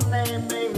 things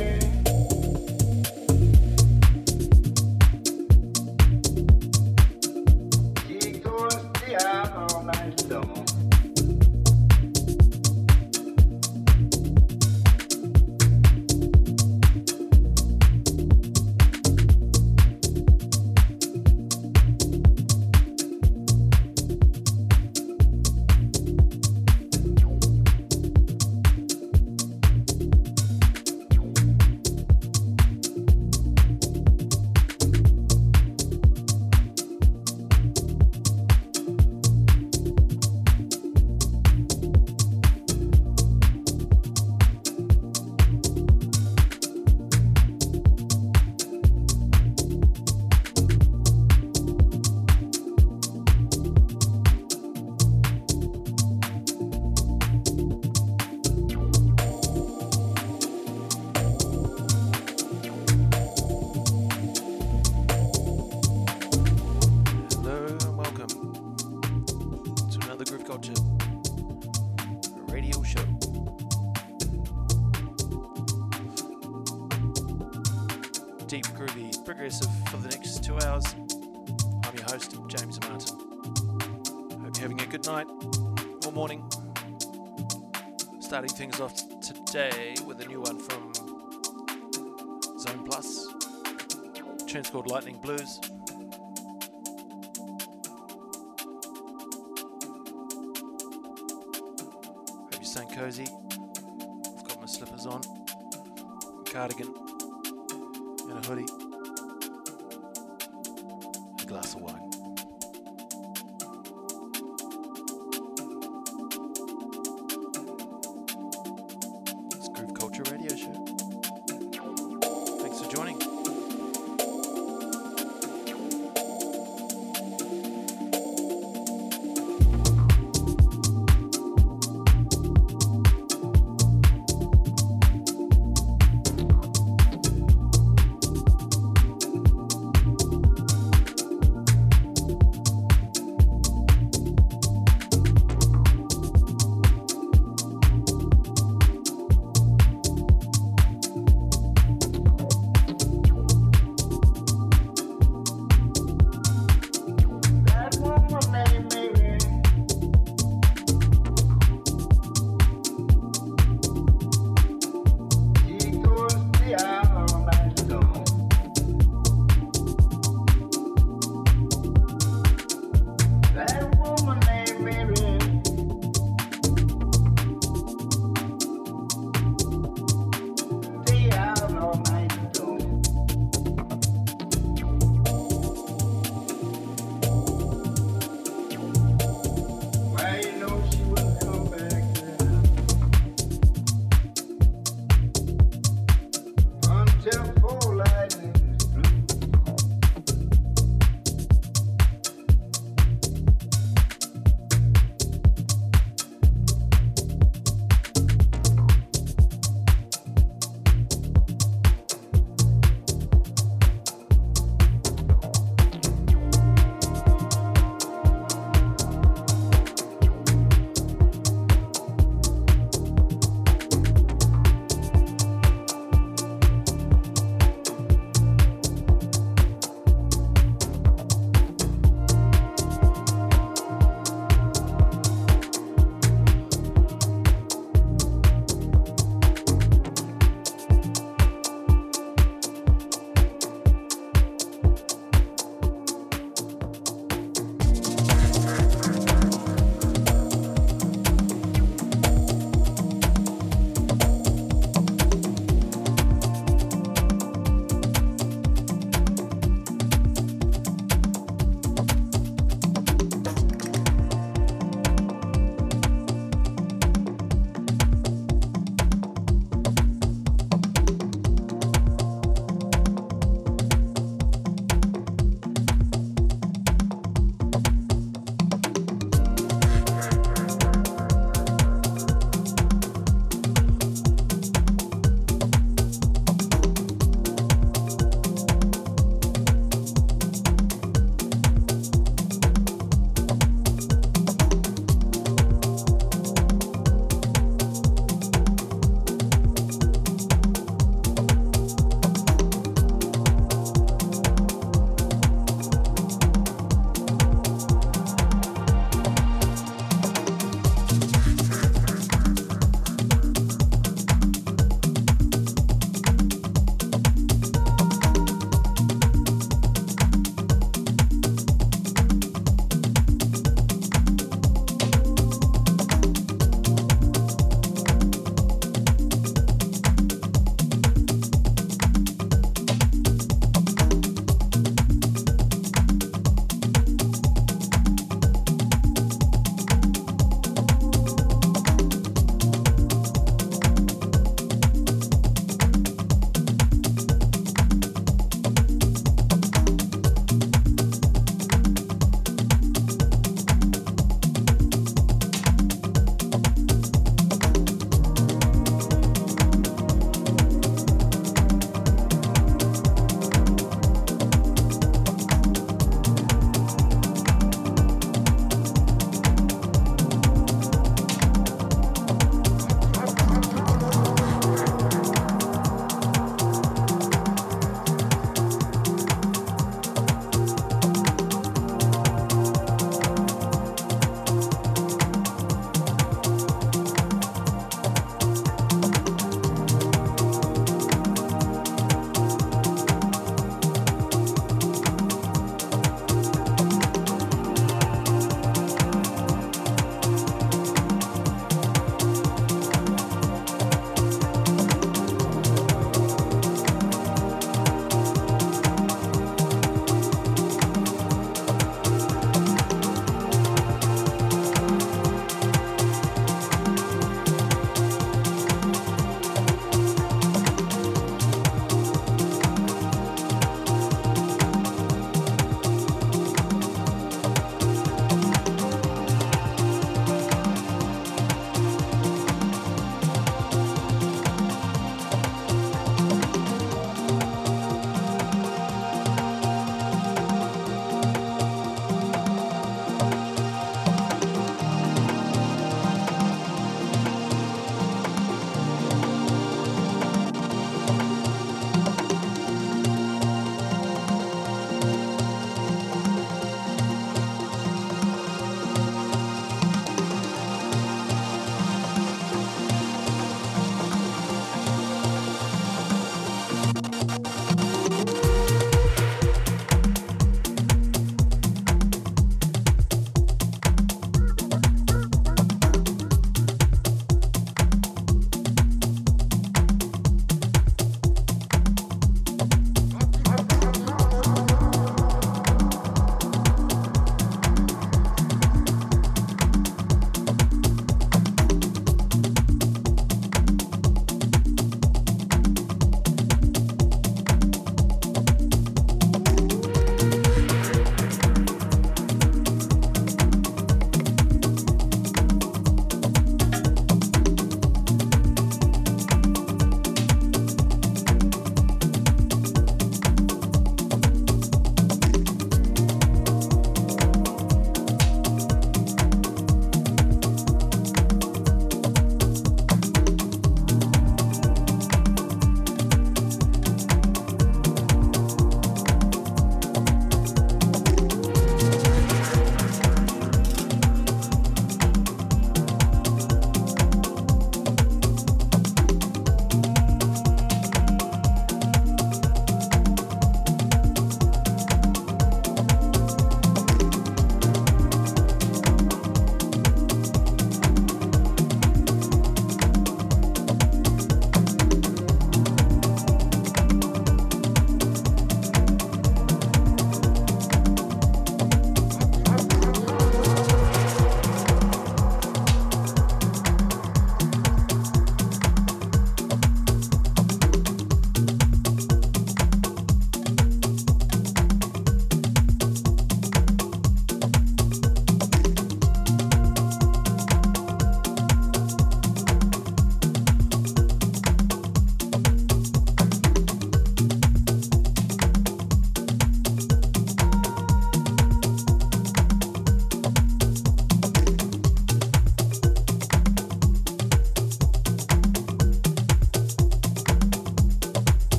called Lightning Blues. Hope you're staying cozy. I've got my slippers on, cardigan,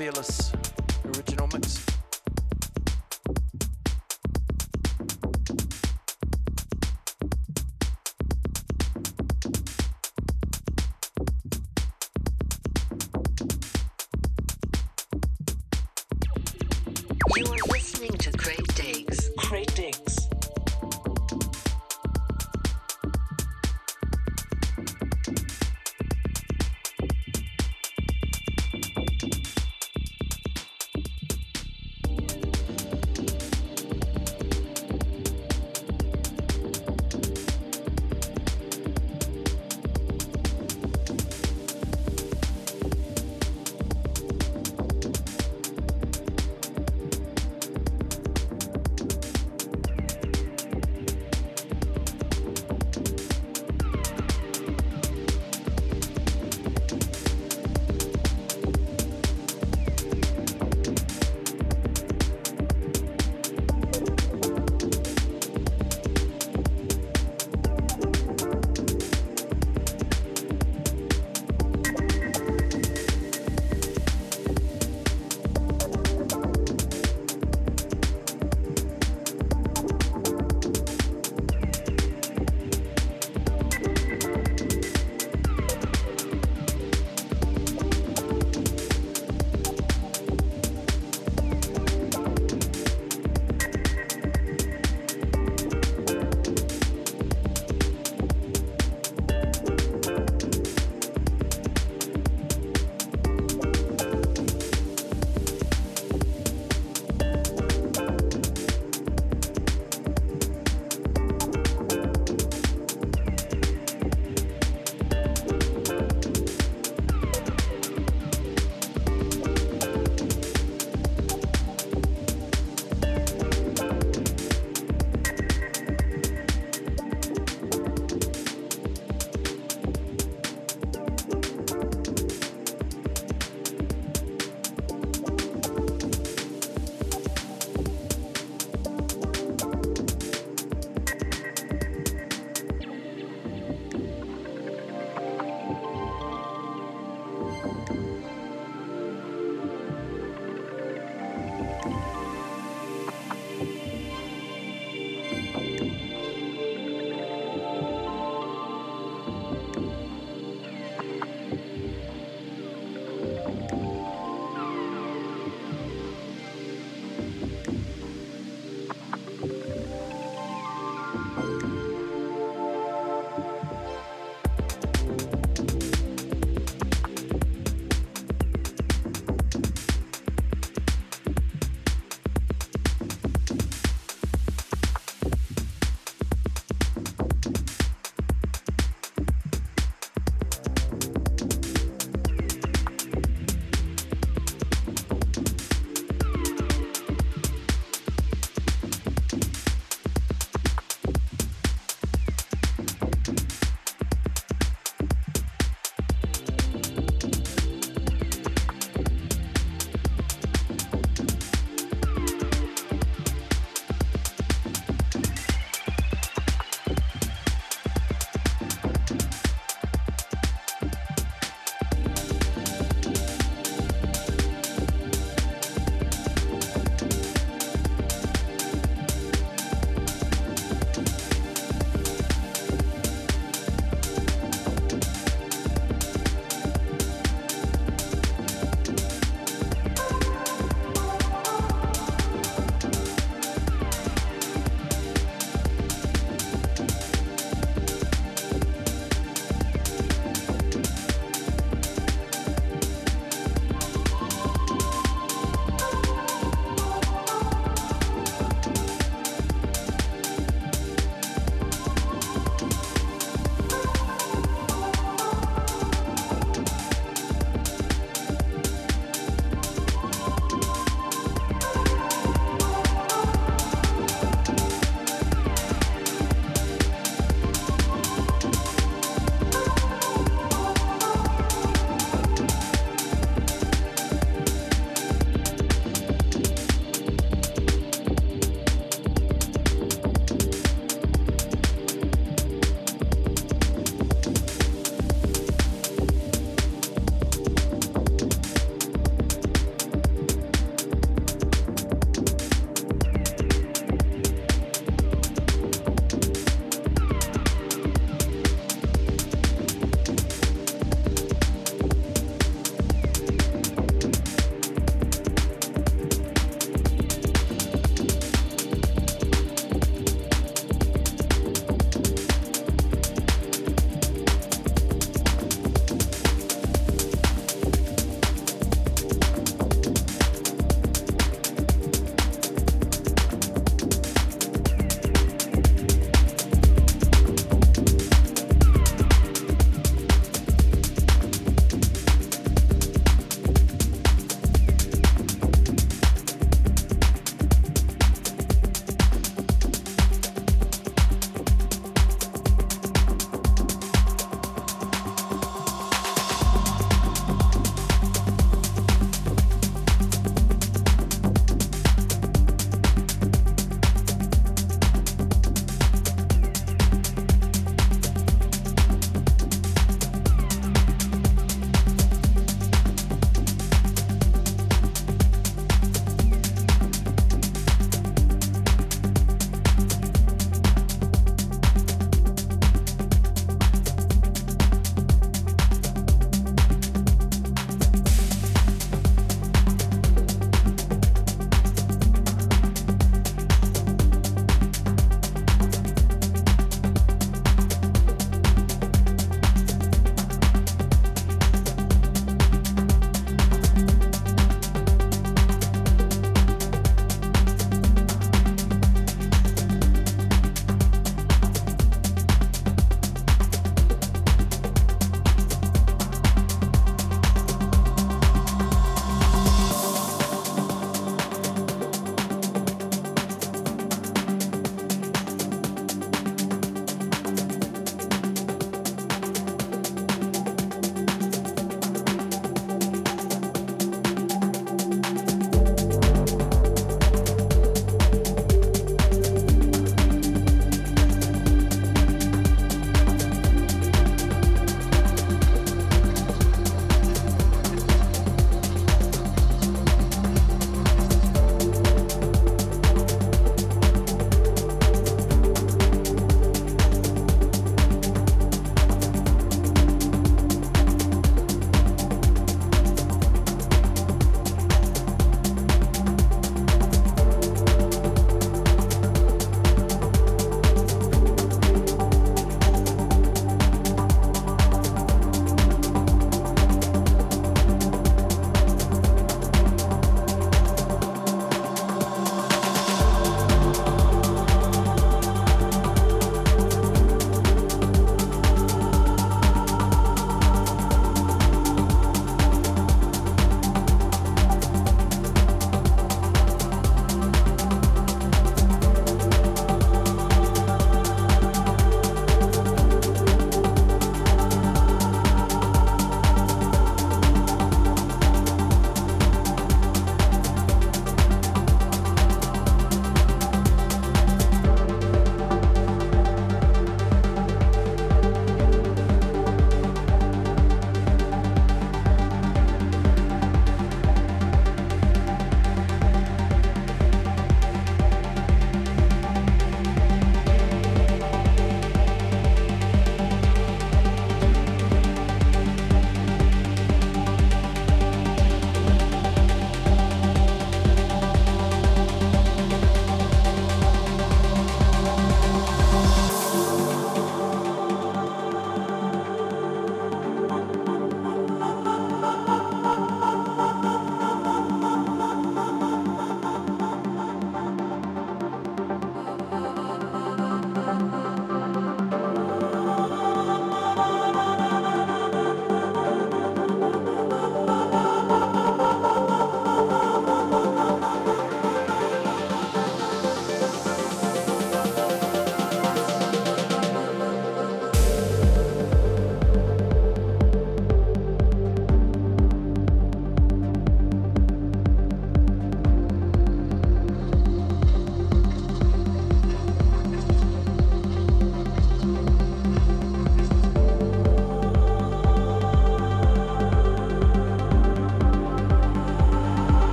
Fearless original mix. You are listening to Great Digs. Great Digs.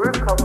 Radio Show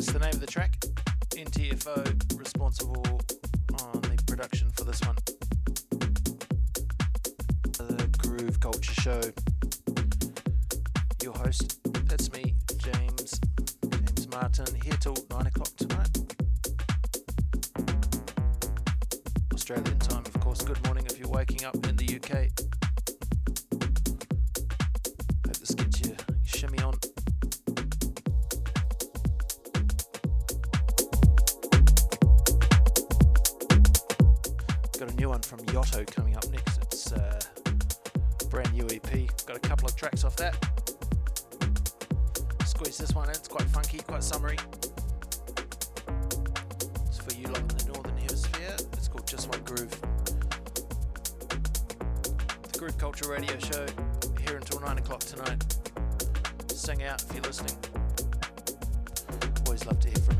here until 9 o'clock tonight. Sing Always love to hear from you.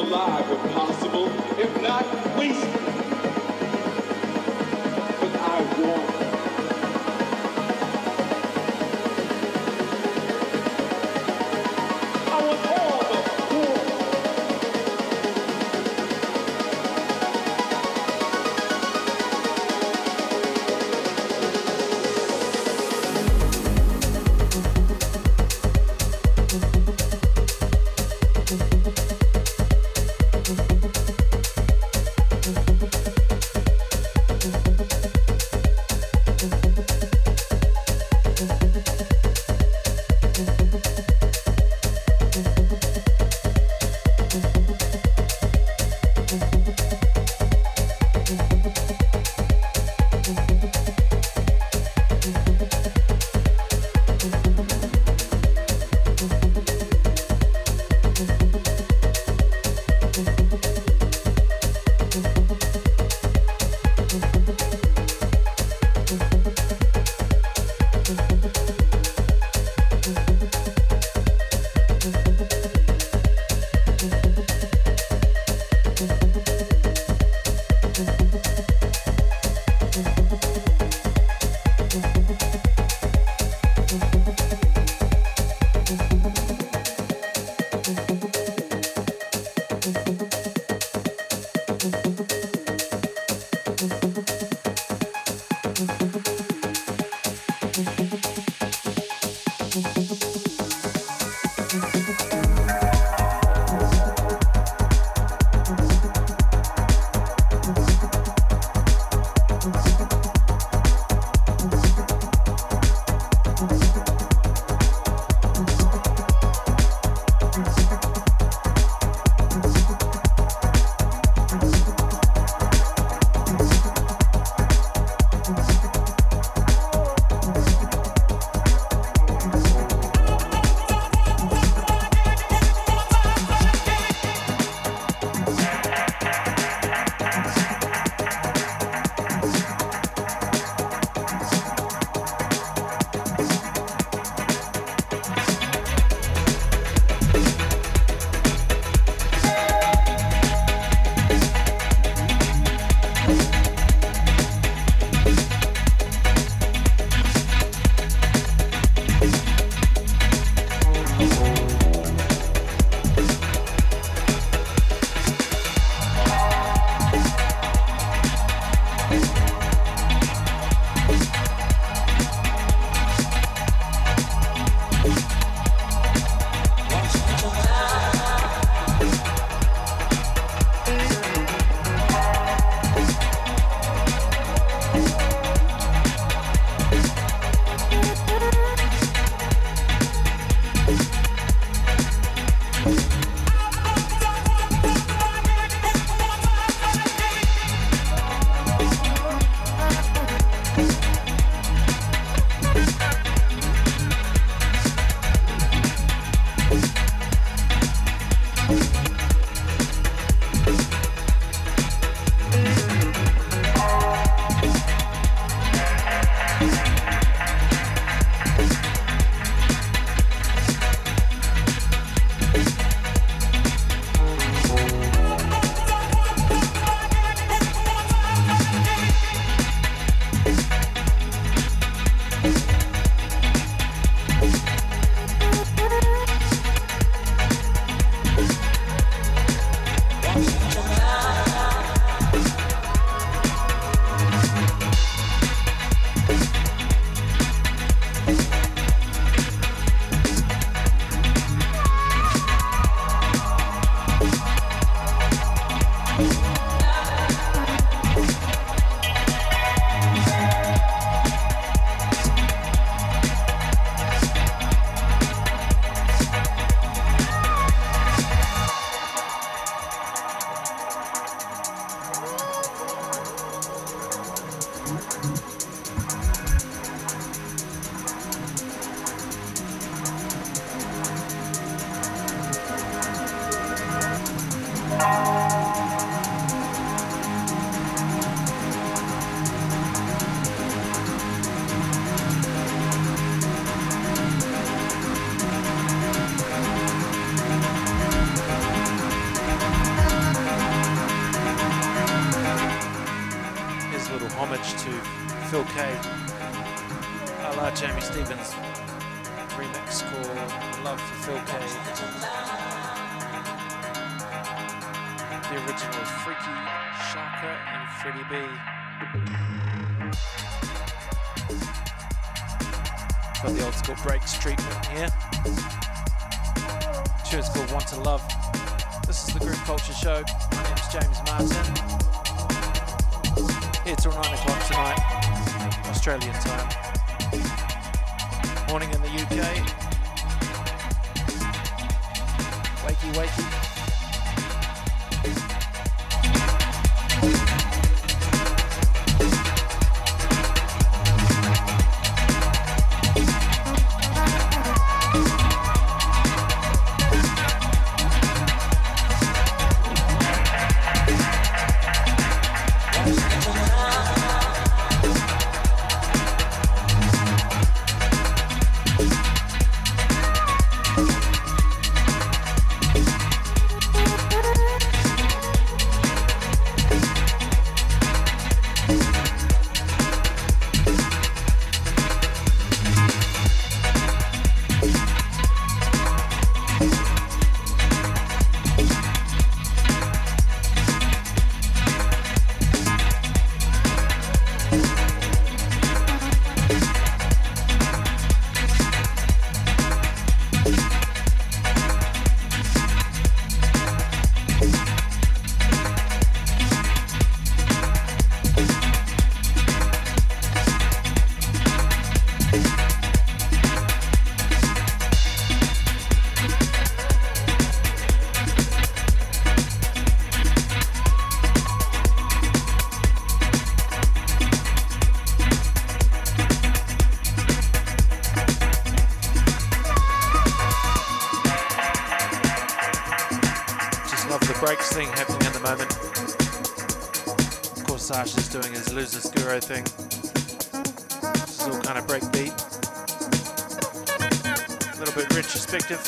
alive if possible, if not, waste. But I want thing. This is all kind of breakbeat. A little bit retrospective.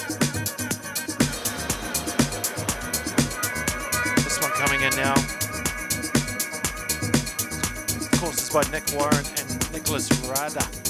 This one coming in now. Of course, it's by Nick Warren and Nicolas Rada.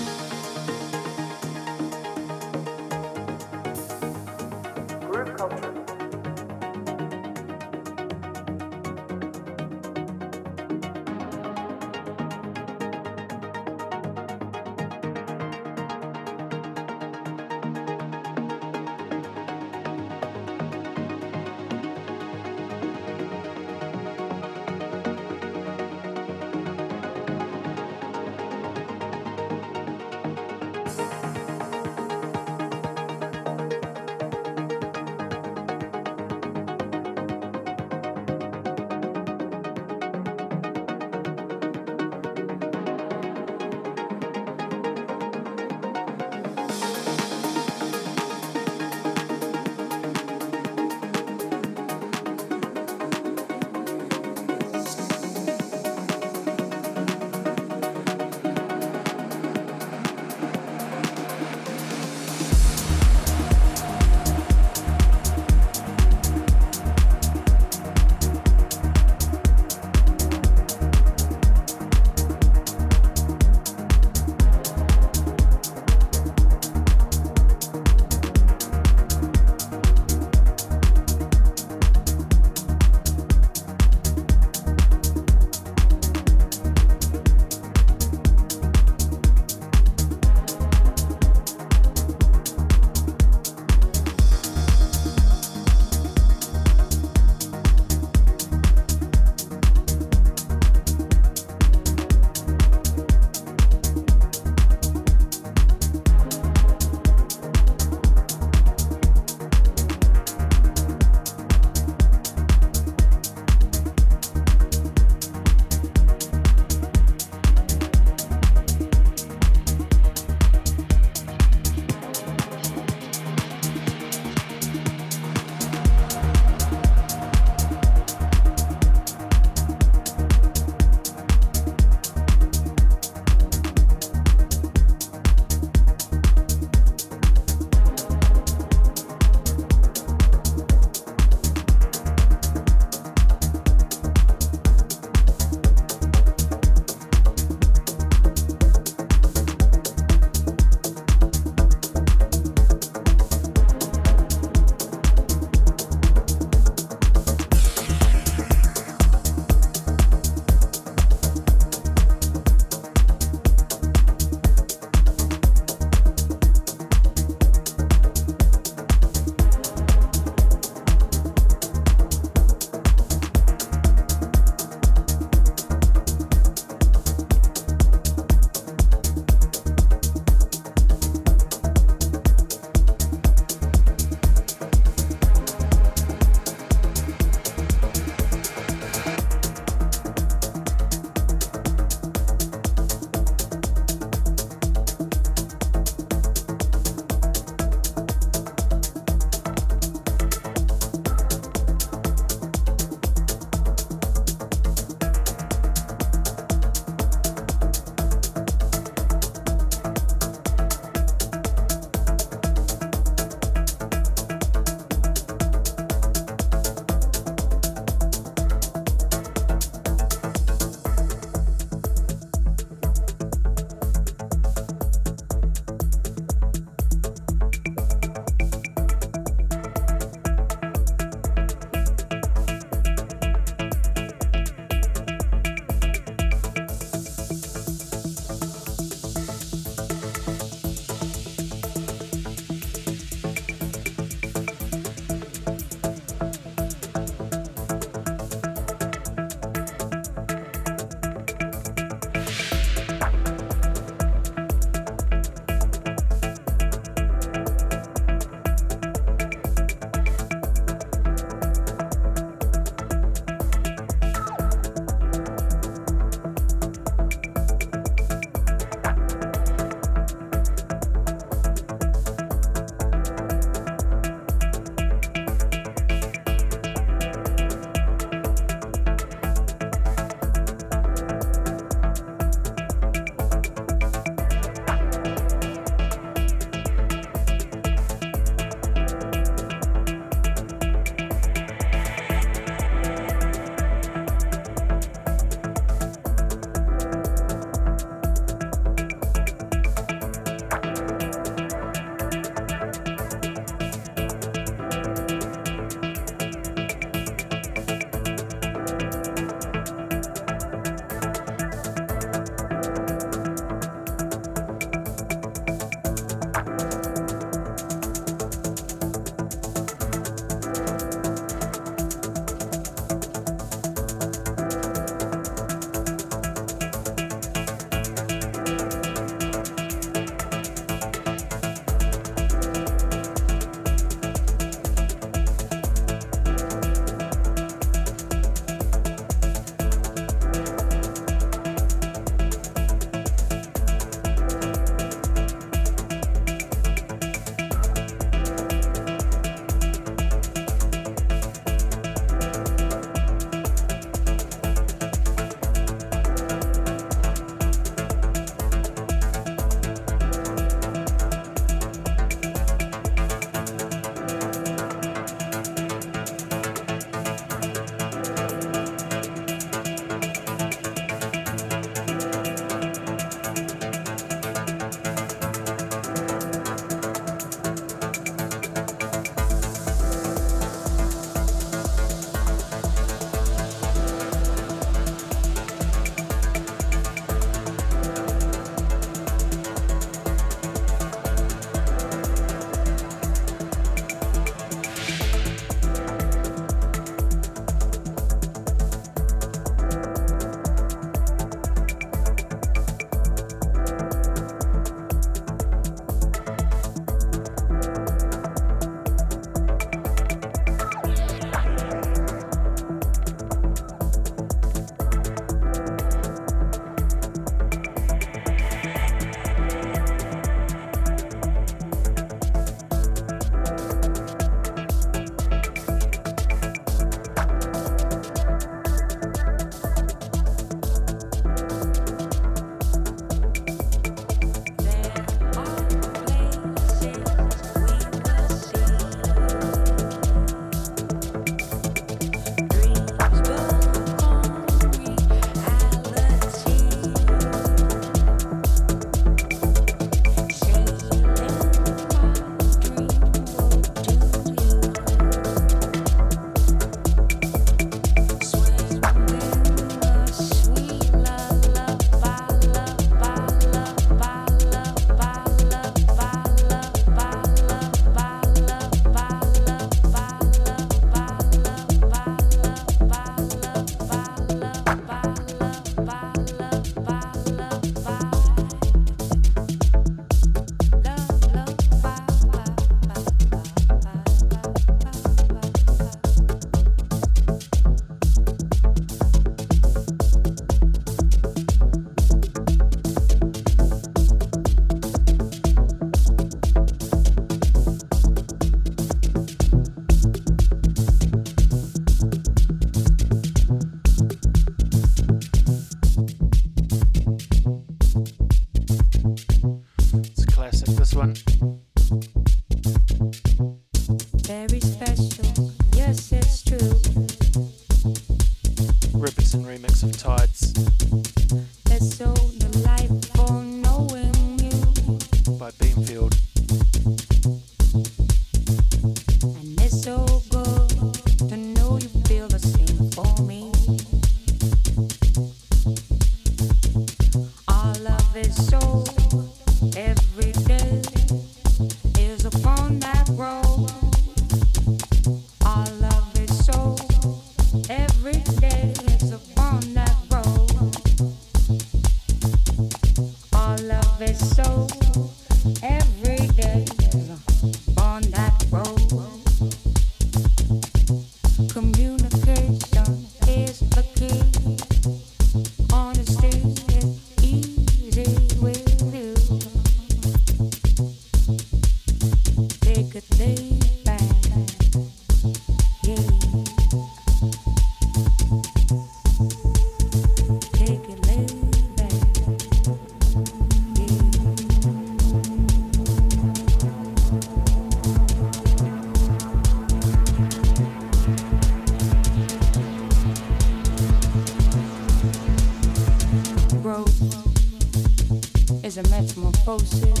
A metamorphosis,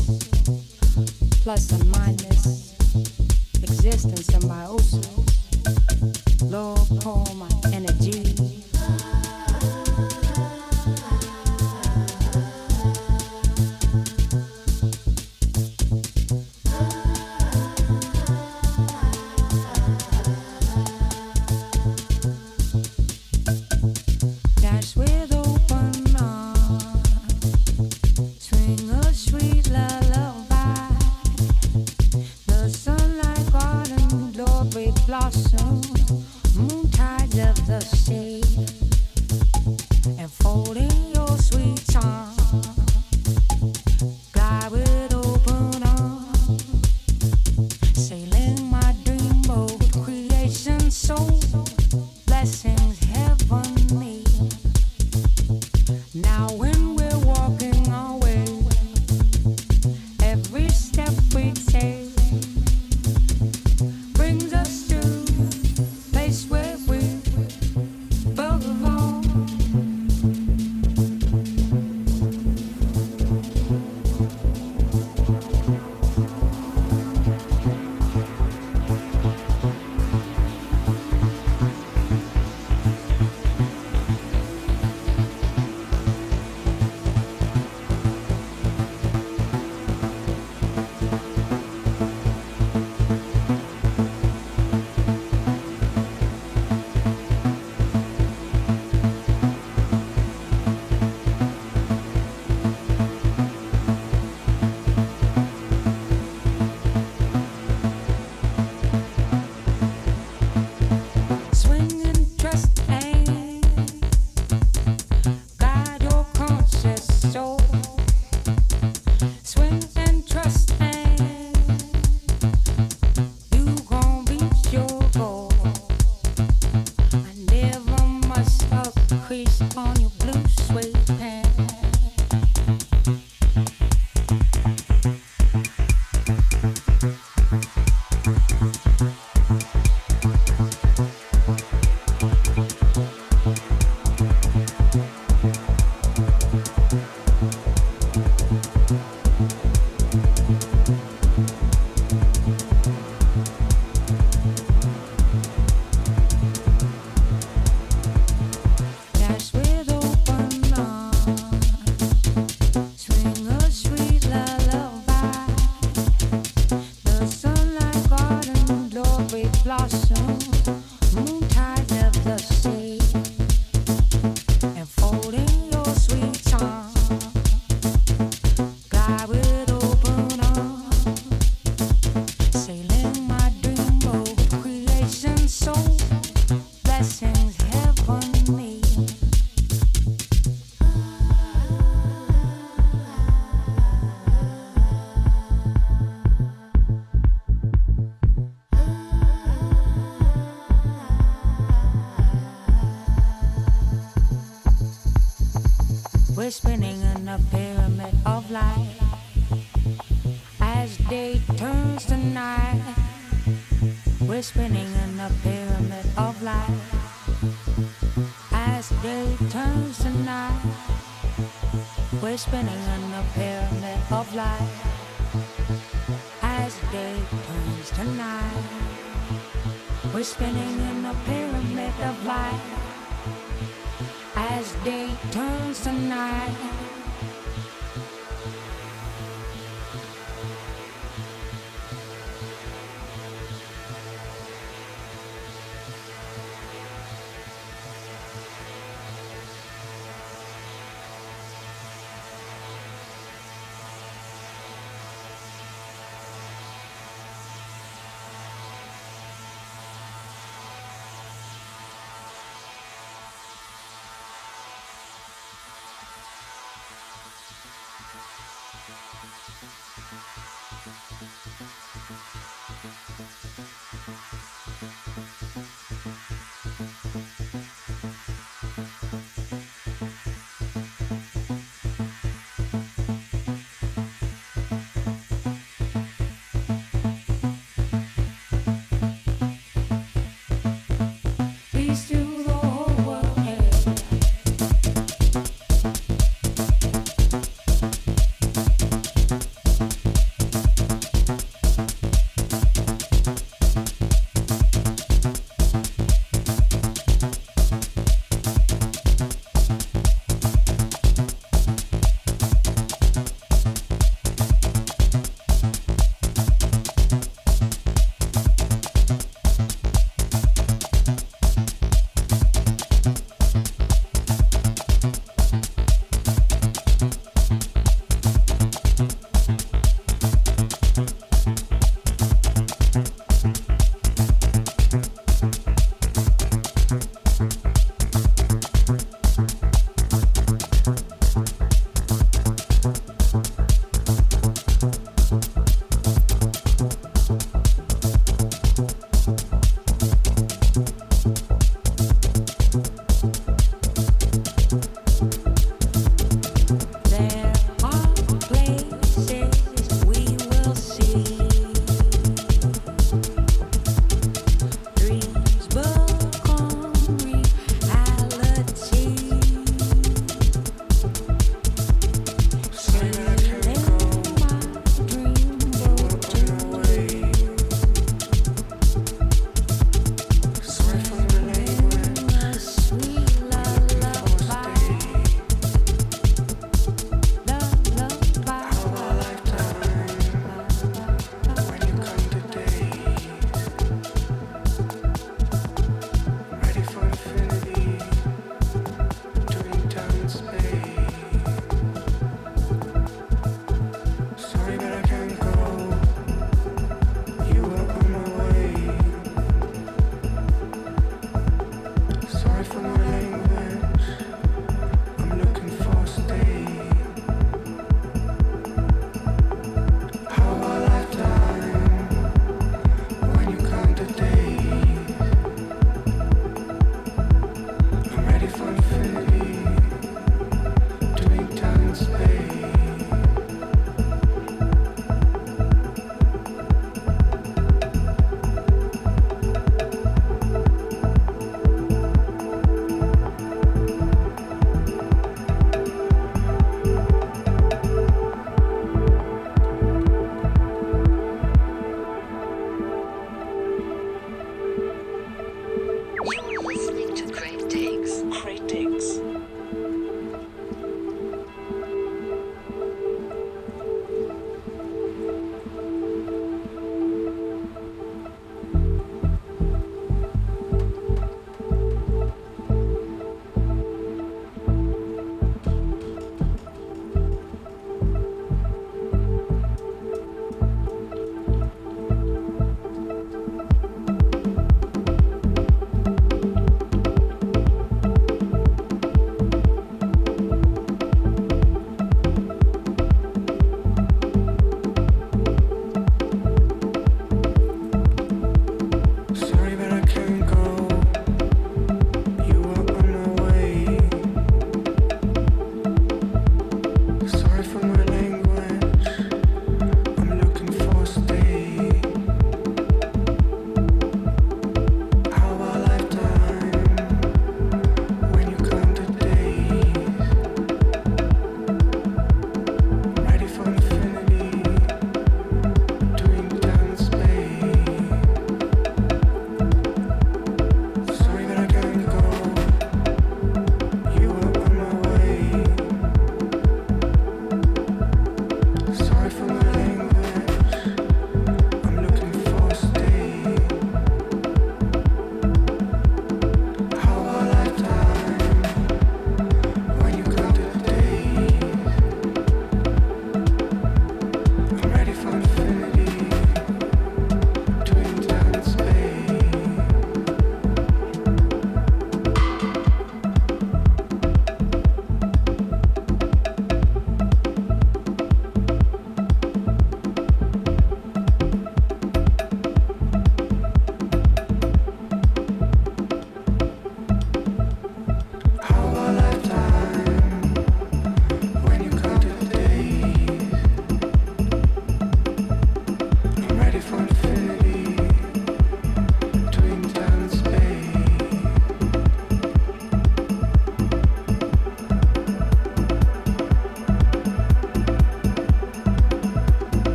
plus and minus,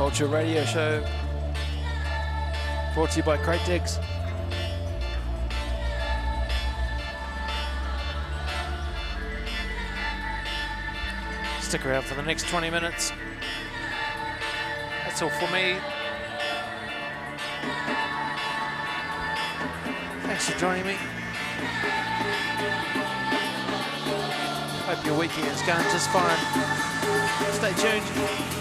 Culture Radio Show brought to you by Crate Digs. Stick around for the next 20 minutes. That's all for me. Thanks for joining me. Hope your weekend is going just fine. Stay tuned.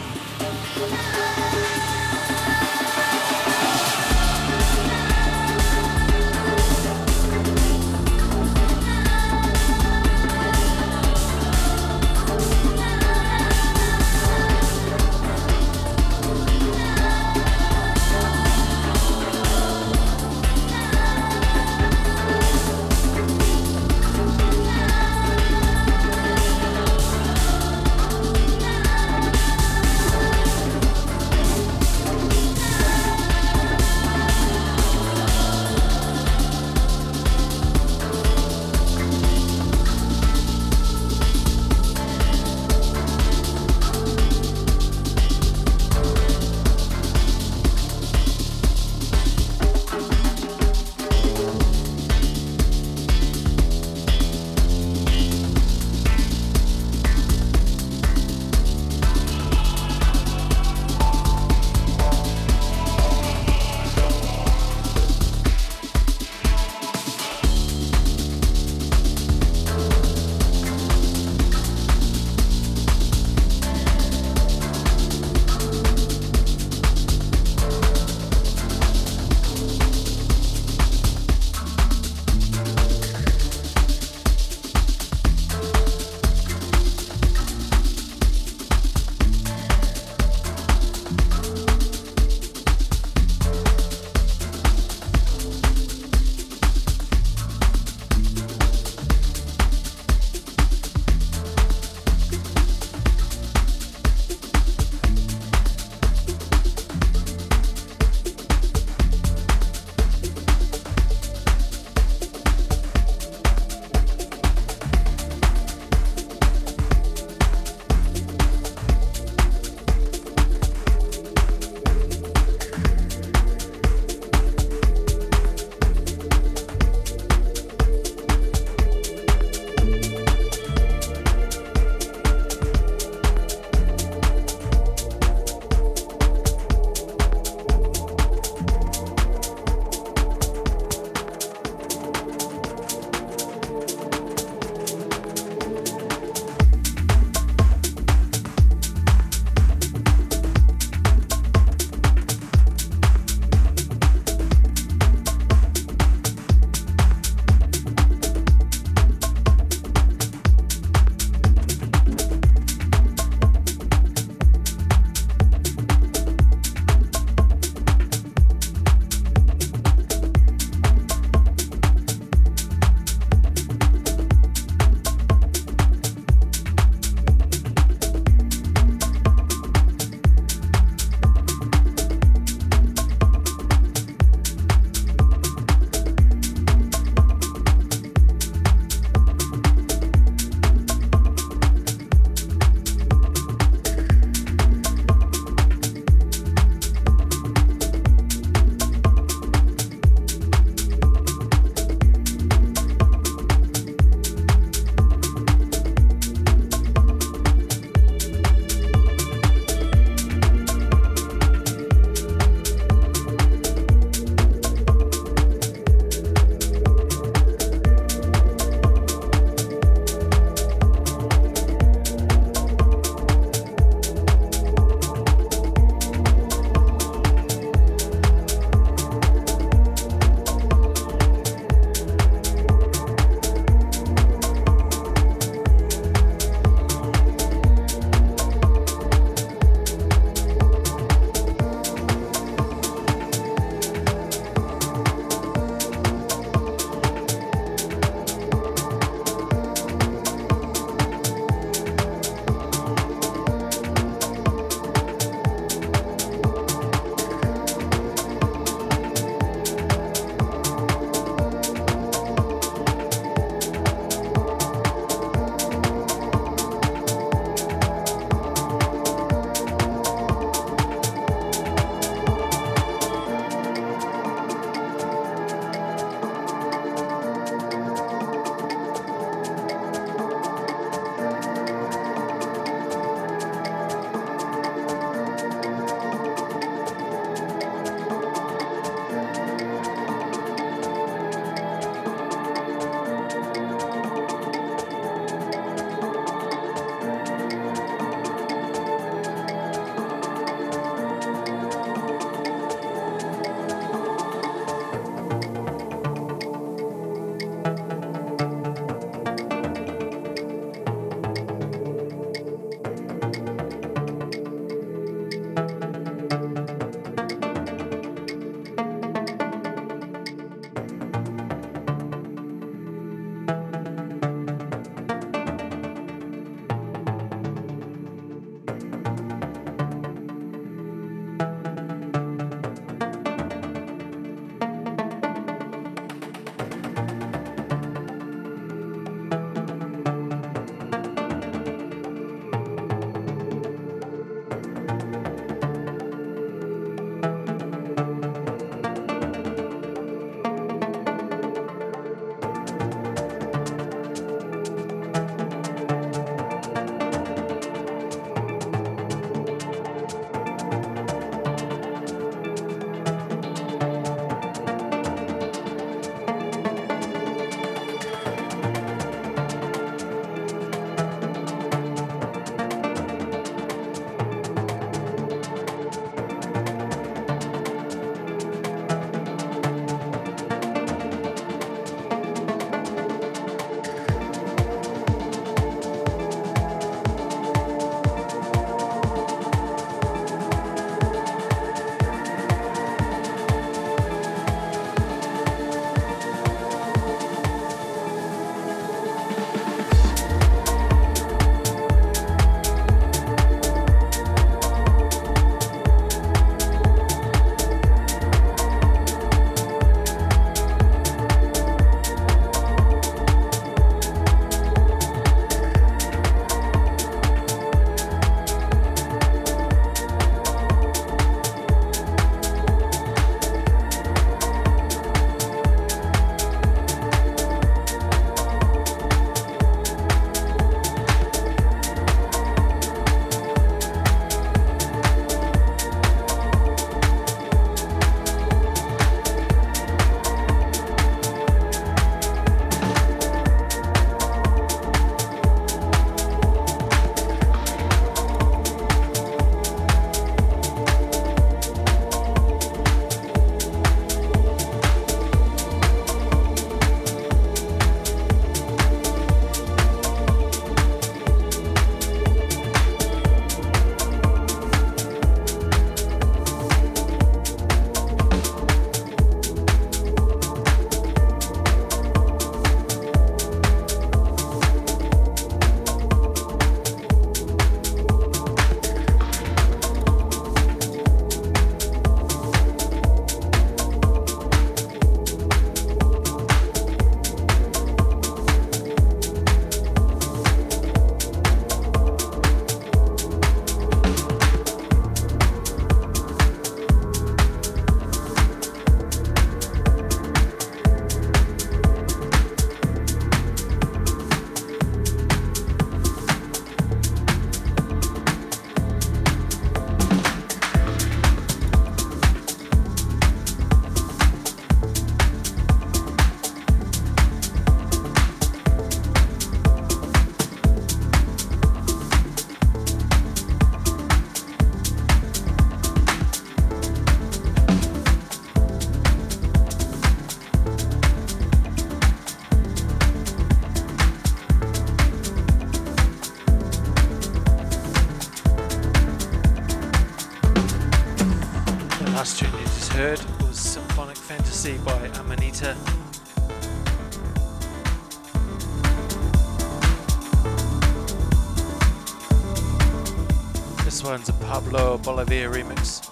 Pablo remix.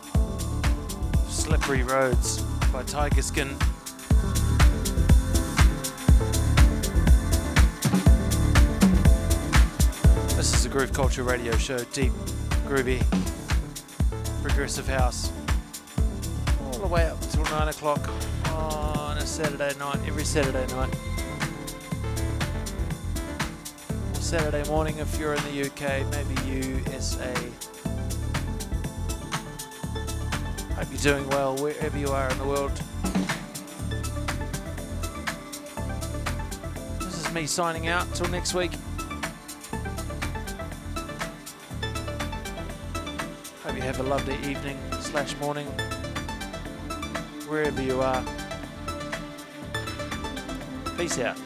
Slippery Roads by Tigerskin. This is a Groove Culture radio show, deep, groovy, progressive house all the way up until 9 o'clock on a Saturday night, every Saturday night. Saturday morning if you're in the UK, maybe USA. Doing well wherever you are in the world. This is me signing out. Till next week. Hope you have a lovely evening slash morning wherever you are. Peace out.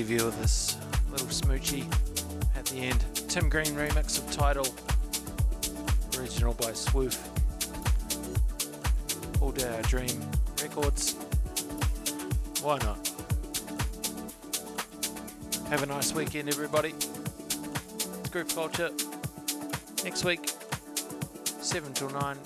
Leave you with this little smoochie at the end. Tim Green remix of Title, original by Swoof. All Day I Dream Records. Why not? Have a nice weekend, everybody. It's Groove Culture. Next week, 7 till 9.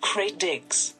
Crate Digs.